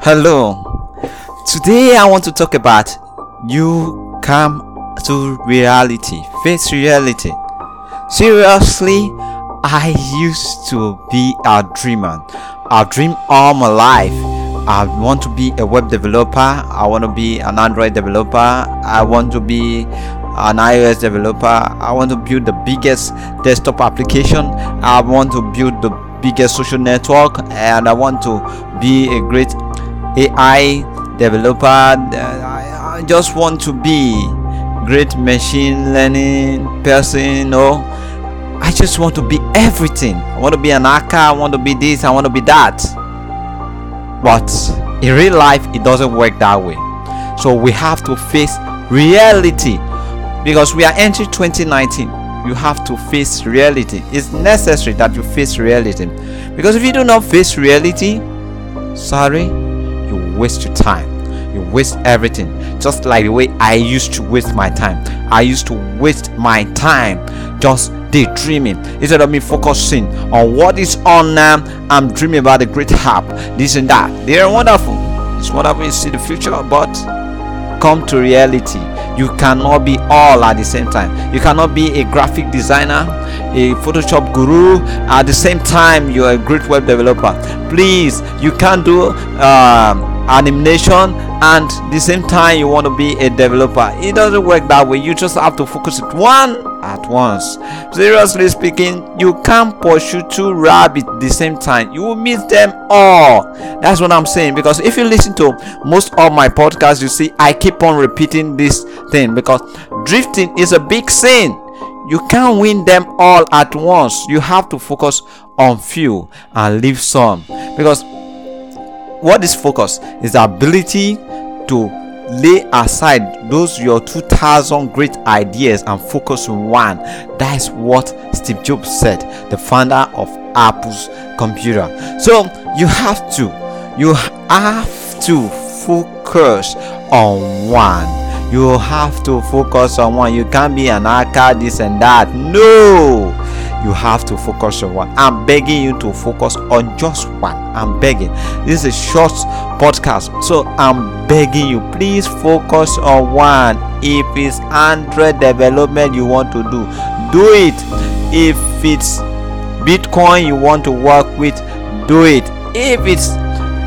Hello. Today I want to talk about you come to reality, face reality. Seriously, I used to be a dreamer. I dream all my life. I want to be a web developer. I want to be an Android developer. I want to be an iOS developer. I want to build the biggest desktop application. I want to build the biggest social network and I want to be a great AI developer. I just want to be great machine learning person. No, I just want to be everything. I want to be an hacker. I want to be this. I want to be that. But in real life, it doesn't work that way. So we have to face reality because we are entering 2019 you have to face reality it's necessary that you face reality because if you do not face reality sorry waste your time. You waste everything. Just like the way i used to waste my time. I used to waste my time just daydreaming. Instead of me focusing on what is on now i'm dreaming about the great app this and that. They are wonderful. It's wonderful you see the future but come to reality. You cannot be all at the same time. You cannot be a graphic designer a photoshop guru. At the same time you're a great web developer. Please you can't do um, animation and the same time you want to be a developer. It doesn't work that way. You just have to focus it one at once. Seriously speaking you can't pursue two rabbits at the same time. You will miss them all. That's what i'm saying because if you listen to most of my podcasts you see i keep on repeating this thing because drifting is a big sin. You can't win them all at once. You have to focus on few and leave some. Because what is focus is the ability to lay aside those your 2000 great ideas and focus on one. That is what steve jobs said the founder of apple's computer. So you have to you have to focus on one. You have to focus on one. You can't be an hacker this and that. No you have to focus on one i'm begging you to focus on just one i'm begging. This is a short podcast so i'm begging you please focus on one. If it's android development you want to do do it. If it's bitcoin you want to work with do it. If it's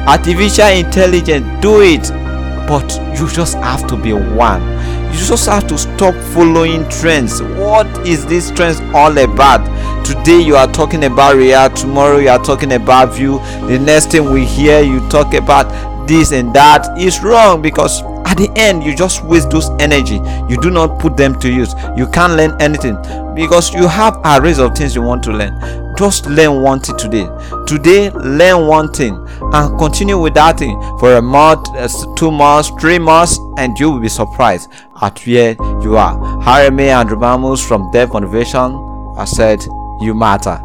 artificial intelligence do it. But you just have to be one. You just have to stop following trends. What is this trends all about today you are talking about react tomorrow you are talking about vue the next thing we hear you talk about this and that is wrong because at the end you just waste those energy. You do not put them to use. You can't learn anything because you have a race of things you want to learn. Just learn one thing today. Today learn one thing and continue with that thing for a month two months three months and you will be surprised at where you are. Harry may and Mamus from dev motivation i said you matter